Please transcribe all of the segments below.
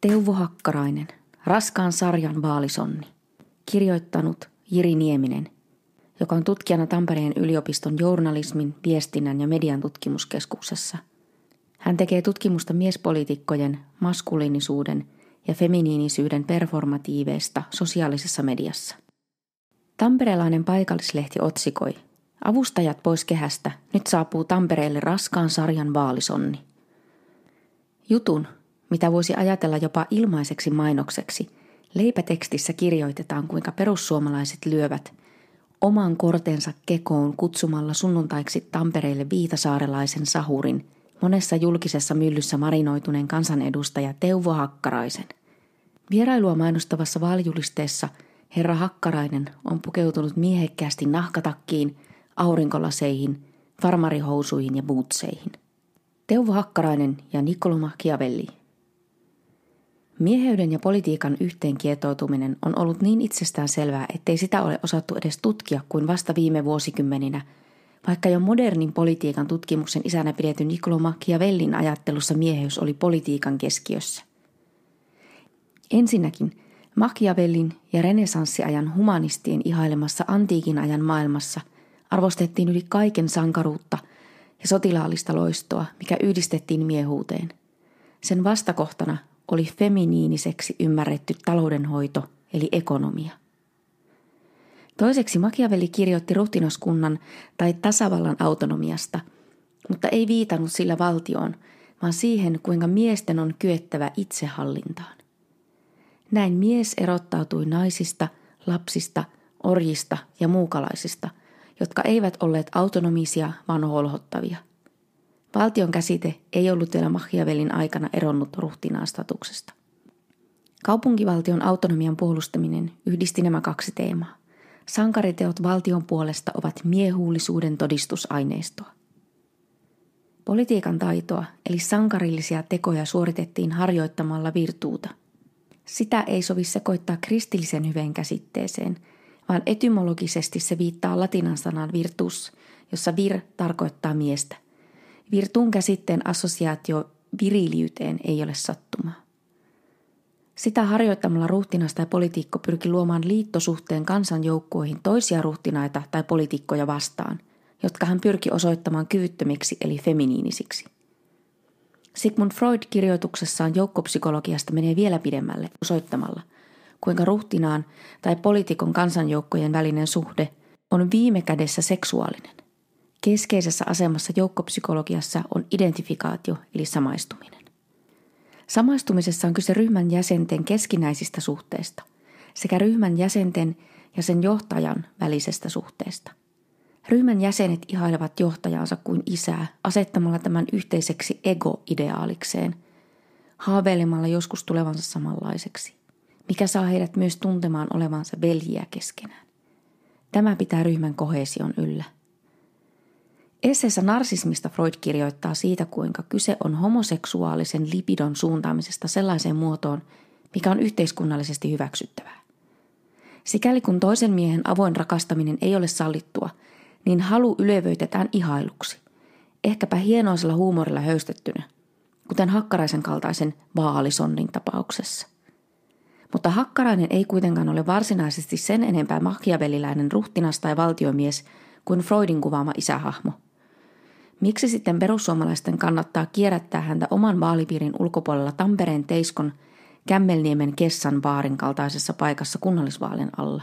Teuvo Hakkarainen, raskaan sarjan vaalisonni. Kirjoittanut Jiri Nieminen, joka on tutkijana Tampereen yliopiston journalismin, viestinnän ja median tutkimuskeskuksessa. Hän tekee tutkimusta miespoliitikkojen, maskuliinisuuden ja feminiinisyyden performatiiveista sosiaalisessa mediassa. Tamperelainen paikallislehti otsikoi Avustajat pois kehästä, nyt saapuu Tampereelle raskaan sarjan vaalisonni. Jutun, mitä voisi ajatella jopa ilmaiseksi mainokseksi, leipätekstissä kirjoitetaan, kuinka perussuomalaiset lyövät oman kortensa kekoon kutsumalla sunnuntaiksi Tampereelle viitasaarelaisen sahurin, monessa julkisessa myllyssä marinoituneen kansanedustaja Teuvo Hakkaraisen. Vierailua mainostavassa vaalijulisteessa herra Hakkarainen on pukeutunut miehekkäästi nahkatakkiin, aurinkolaseihin, farmarihousuihin ja bootseihin. Teuvo Hakkarainen ja Niccolo Machiavelli Mieheyden ja politiikan yhteenkietoutuminen on ollut niin itsestään selvää, ettei sitä ole osattu edes tutkia kuin vasta viime vuosikymmeninä, vaikka jo modernin politiikan tutkimuksen isänä pidetty Niccolo Machiavellin ajattelussa mieheys oli politiikan keskiössä. Ensinnäkin Machiavellin ja renesanssiajan humanistien ihailemassa antiikin ajan maailmassa arvostettiin yli kaiken sankaruutta ja sotilaallista loistoa, mikä yhdistettiin miehuuteen. Sen vastakohtana oli feminiiniseksi ymmärretty taloudenhoito eli ekonomia. Toiseksi Machiavelli kirjoitti ruhtinaskunnan tai tasavallan autonomiasta, mutta ei viitannut sillä valtioon, vaan siihen, kuinka miesten on kyettävä itsehallintaan. Näin mies erottautui naisista, lapsista, orjista ja muukalaisista, jotka eivät olleet autonomisia, vaan holhottavia – Valtion käsite ei ollut vielä Machiavellin aikana eronnut ruhtinaan statuksesta. Kaupunkivaltion autonomian puolustaminen yhdisti nämä kaksi teemaa. Sankariteot valtion puolesta ovat miehuullisuuden todistusaineistoa. Politiikan taitoa, eli sankarillisia tekoja suoritettiin harjoittamalla virtuuta. Sitä ei sovi sekoittaa kristillisen hyveen käsitteeseen, vaan etymologisesti se viittaa latinan sanan virtus, jossa vir tarkoittaa miestä – Virtuun käsitteen assosiaatio viriliyteen ei ole sattuma. Sitä harjoittamalla ruhtinas tai poliitikko pyrki luomaan liittosuhteen kansanjoukkoihin toisia ruhtinaita tai poliitikkoja vastaan, jotka hän pyrki osoittamaan kyvyttömiksi eli feminiinisiksi. Sigmund Freud kirjoituksessaan joukkopsykologiasta menee vielä pidemmälle osoittamalla, kuinka ruhtinaan tai poliitikon kansanjoukkojen välinen suhde on viime kädessä seksuaalinen. Keskeisessä asemassa joukkopsykologiassa on identifikaatio eli samaistuminen. Samaistumisessa on kyse ryhmän jäsenten keskinäisistä suhteista sekä ryhmän jäsenten ja sen johtajan välisestä suhteesta. Ryhmän jäsenet ihailevat johtajansa kuin isää asettamalla tämän yhteiseksi ego-ideaalikseen, haaveilemalla joskus tulevansa samanlaiseksi, mikä saa heidät myös tuntemaan olevansa veljiä keskenään. Tämä pitää ryhmän kohesion yllä – Esseessä narsismista Freud kirjoittaa siitä, kuinka kyse on homoseksuaalisen lipidon suuntaamisesta sellaiseen muotoon, mikä on yhteiskunnallisesti hyväksyttävää. Sikäli kun toisen miehen avoin rakastaminen ei ole sallittua, niin halu ylevöitetään ihailuksi. Ehkäpä hienoisella huumorilla höystettynä, kuten Hakkaraisen kaltaisen vaalisonnin tapauksessa. Mutta Hakkarainen ei kuitenkaan ole varsinaisesti sen enempää machiavelliläinen ruhtinas tai valtiomies kuin Freudin kuvaama isähahmo – Miksi sitten perussuomalaisten kannattaa kierrättää häntä oman vaalipiirin ulkopuolella Tampereen Teiskon Kämmelniemen Kessan baarin kaltaisessa paikassa kunnallisvaalien alla?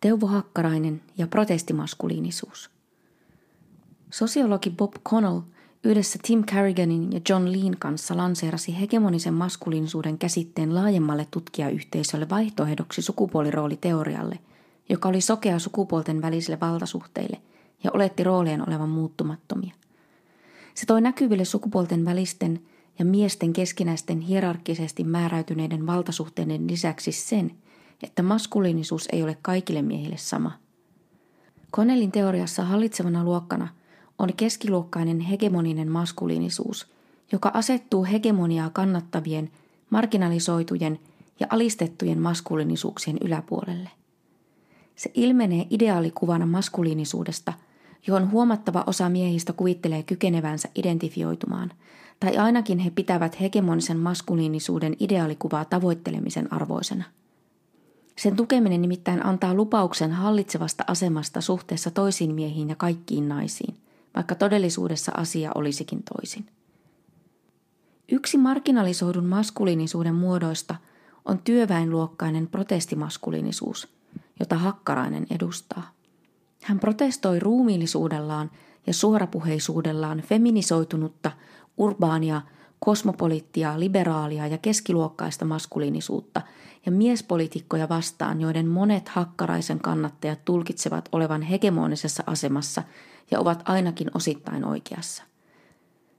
Teuvo Hakkarainen ja protestimaskuliinisuus. Sosiologi Bob Connell yhdessä Tim Carriganin ja John Leen kanssa lanseerasi hegemonisen maskuliinisuuden käsitteen laajemmalle tutkijayhteisölle vaihtoehdoksi sukupuolirooliteorialle, joka oli sokea sukupuolten välisille valtasuhteille – ja oletti roolien olevan muuttumattomia. Se toi näkyville sukupuolten välisten ja miesten keskinäisten hierarkkisesti määräytyneiden valtasuhteiden lisäksi sen, että maskuliinisuus ei ole kaikille miehille sama. Konelin teoriassa hallitsevana luokkana on keskiluokkainen hegemoninen maskuliinisuus, joka asettuu hegemoniaa kannattavien, marginalisoitujen ja alistettujen maskuliinisuuksien yläpuolelle. Se ilmenee ideaalikuvana maskuliinisuudesta – johon huomattava osa miehistä kuvittelee kykenevänsä identifioitumaan, Tai ainakin he pitävät hegemonisen maskuliinisuuden ideaalikuvaa tavoittelemisen arvoisena. Sen tukeminen nimittäin antaa lupauksen hallitsevasta asemasta suhteessa toisiin miehiin ja kaikkiin naisiin, vaikka todellisuudessa asia olisikin toisin. Yksi marginalisoidun maskuliinisuuden muodoista on työväenluokkainen protestimaskuliinisuus, jota Hakkarainen edustaa. Hän protestoi ruumiillisuudellaan ja suorapuheisuudellaan feminisoitunutta, urbaania, kosmopolittia, liberaalia ja keskiluokkaista maskuliinisuutta ja miespolitiikkoja vastaan, joiden monet hakkaraisen kannattajat tulkitsevat olevan hegemonisessa asemassa ja ovat ainakin osittain oikeassa.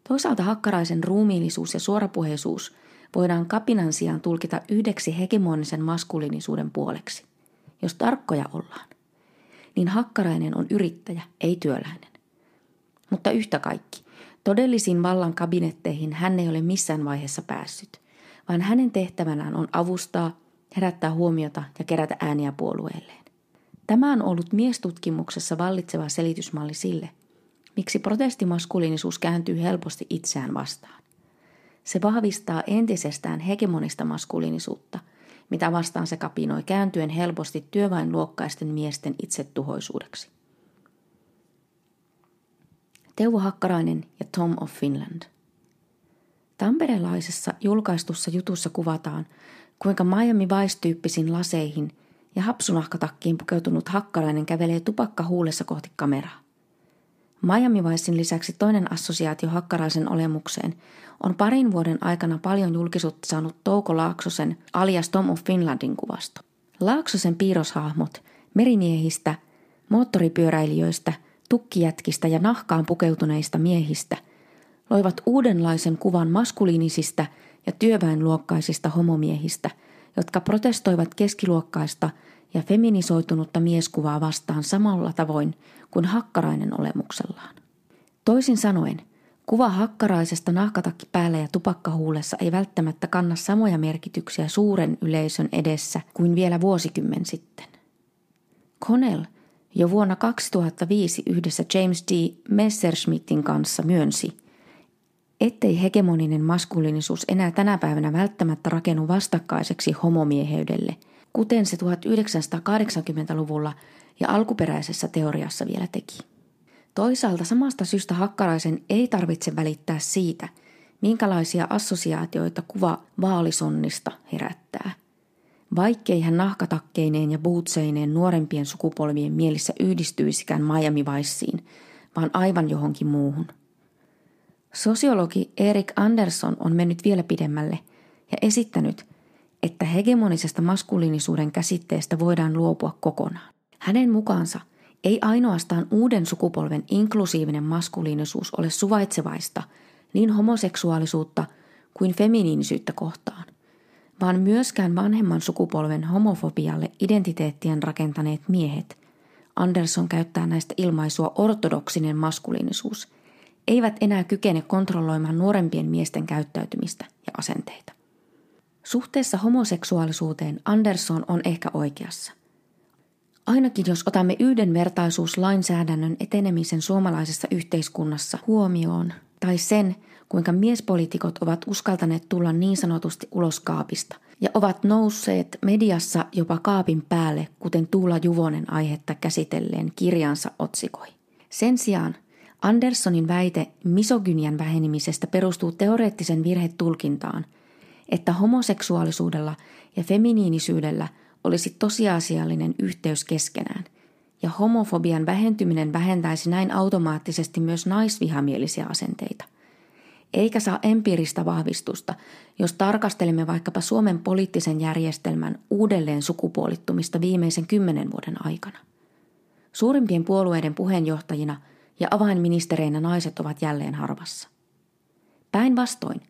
Toisaalta hakkaraisen ruumiillisuus ja suorapuheisuus voidaan kapinan sijaan tulkita yhdeksi hegemonisen maskuliinisuuden puoleksi. Jos tarkkoja ollaan, niin hakkarainen on yrittäjä, ei työläinen. Mutta yhtä kaikki, todellisiin vallan kabinetteihin hän ei ole missään vaiheessa päässyt, vaan hänen tehtävänään on avustaa, herättää huomiota ja kerätä ääniä puolueelleen. Tämä on ollut miestutkimuksessa vallitseva selitysmalli sille, miksi protestimaskuliinisuus kääntyy helposti itseään vastaan. Se vahvistaa entisestään hegemonista maskuliinisuutta, mitä vastaan se kapinoi kääntyen helposti työväenluokkaisten miesten itsetuhoisuudeksi. Teuvo Hakkarainen ja Tom of Finland. Tamperelaisessa julkaistussa jutussa kuvataan, kuinka Miami Vice-tyyppisiin laseihin ja hapsunahkatakkiin pukeutunut Hakkarainen kävelee tupakka huulessa kohti kameraa. Miami Vicein lisäksi toinen assosiaatio Hakkaraisen olemukseen on parin vuoden aikana paljon julkisuutta saanut Touko Laaksosen alias Tom of Finlandin kuvasto. Laaksosen piirroshahmot merimiehistä, moottoripyöräilijöistä, tukkijätkistä ja nahkaan pukeutuneista miehistä loivat uudenlaisen kuvan maskuliinisista ja työväenluokkaisista homomiehistä, jotka protestoivat keskiluokkaista ja feminisoitunutta mieskuvaa vastaan samalla tavoin kuin hakkarainen olemuksellaan. Toisin sanoen, kuva hakkaraisesta nahkatakki päällä ja tupakkahuulessa ei välttämättä kanna samoja merkityksiä suuren yleisön edessä kuin vielä vuosikymmen sitten. Connell jo vuonna 2005 yhdessä James D. Messerschmittin kanssa myönsi, ettei hegemoninen maskuliinisuus enää tänä päivänä välttämättä rakennu vastakkaiseksi homomieheydelle, kuten se 1980-luvulla ja alkuperäisessä teoriassa vielä teki. Toisaalta samasta syystä Hakkaraisen ei tarvitse välittää siitä, minkälaisia assosiaatioita kuva vaalisonnista herättää. Vaikkei hän nahkatakkeineen ja bootseineen nuorempien sukupolvien mielissä yhdistyisikään Miami vaan aivan johonkin muuhun. Sosiologi Erik Andersson on mennyt vielä pidemmälle ja esittänyt, että hegemonisesta maskuliinisuuden käsitteestä voidaan luopua kokonaan. Hänen mukaansa ei ainoastaan uuden sukupolven inklusiivinen maskuliinisuus ole suvaitsevaista niin homoseksuaalisuutta kuin feminiinisyyttä kohtaan, vaan myöskään vanhemman sukupolven homofobialle identiteettien rakentaneet miehet, Anderson käyttää näistä ilmaisua ortodoksinen maskuliinisuus, eivät enää kykene kontrolloimaan nuorempien miesten käyttäytymistä ja asenteita. Suhteessa homoseksuaalisuuteen Anderson on ehkä oikeassa. Ainakin jos otamme yhdenvertaisuuslainsäädännön etenemisen suomalaisessa yhteiskunnassa huomioon, tai sen, kuinka miespolitiikot ovat uskaltaneet tulla niin sanotusti ulos kaapista ja ovat nousseet mediassa jopa kaapin päälle, kuten Tuula Juvonen aihetta käsitelleen kirjansa otsikoi. Sen sijaan Anderssonin väite misogynian vähenemisestä perustuu teoreettisen virhetulkintaan, että homoseksuaalisuudella ja feminiinisyydellä – olisi tosiasiallinen yhteys keskenään, ja homofobian vähentyminen vähentäisi näin automaattisesti myös naisvihamielisiä asenteita. Eikä saa empiiristä vahvistusta, jos tarkastelemme vaikkapa Suomen poliittisen järjestelmän uudelleen sukupuolittumista viimeisen kymmenen vuoden aikana. Suurimpien puolueiden puheenjohtajina ja avainministereinä naiset ovat jälleen harvassa. Päinvastoin,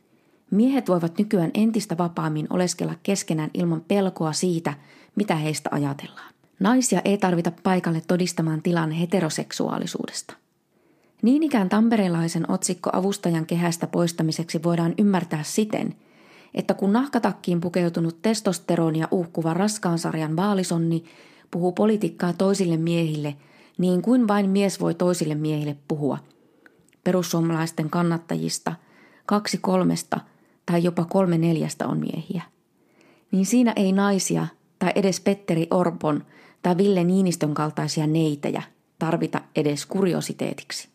miehet voivat nykyään entistä vapaammin oleskella keskenään ilman pelkoa siitä, mitä heistä ajatellaan. Naisia ei tarvita paikalle todistamaan tilan heteroseksuaalisuudesta. Niin ikään tamperelaisen otsikko avustajan kehästä poistamiseksi voidaan ymmärtää siten, että kun nahkatakkiin pukeutunut testosteronia uhkuva raskaansarjan vaalisonni puhuu politiikkaa toisille miehille niin kuin vain mies voi toisille miehille puhua, perussuomalaisten kannattajista, kaksi kolmesta tai jopa kolme neljästä on miehiä. Niin siinä ei naisia tai edes Petteri Orpon tai Ville Niinistön kaltaisia neitejä tarvita edes kuriositeetiksi.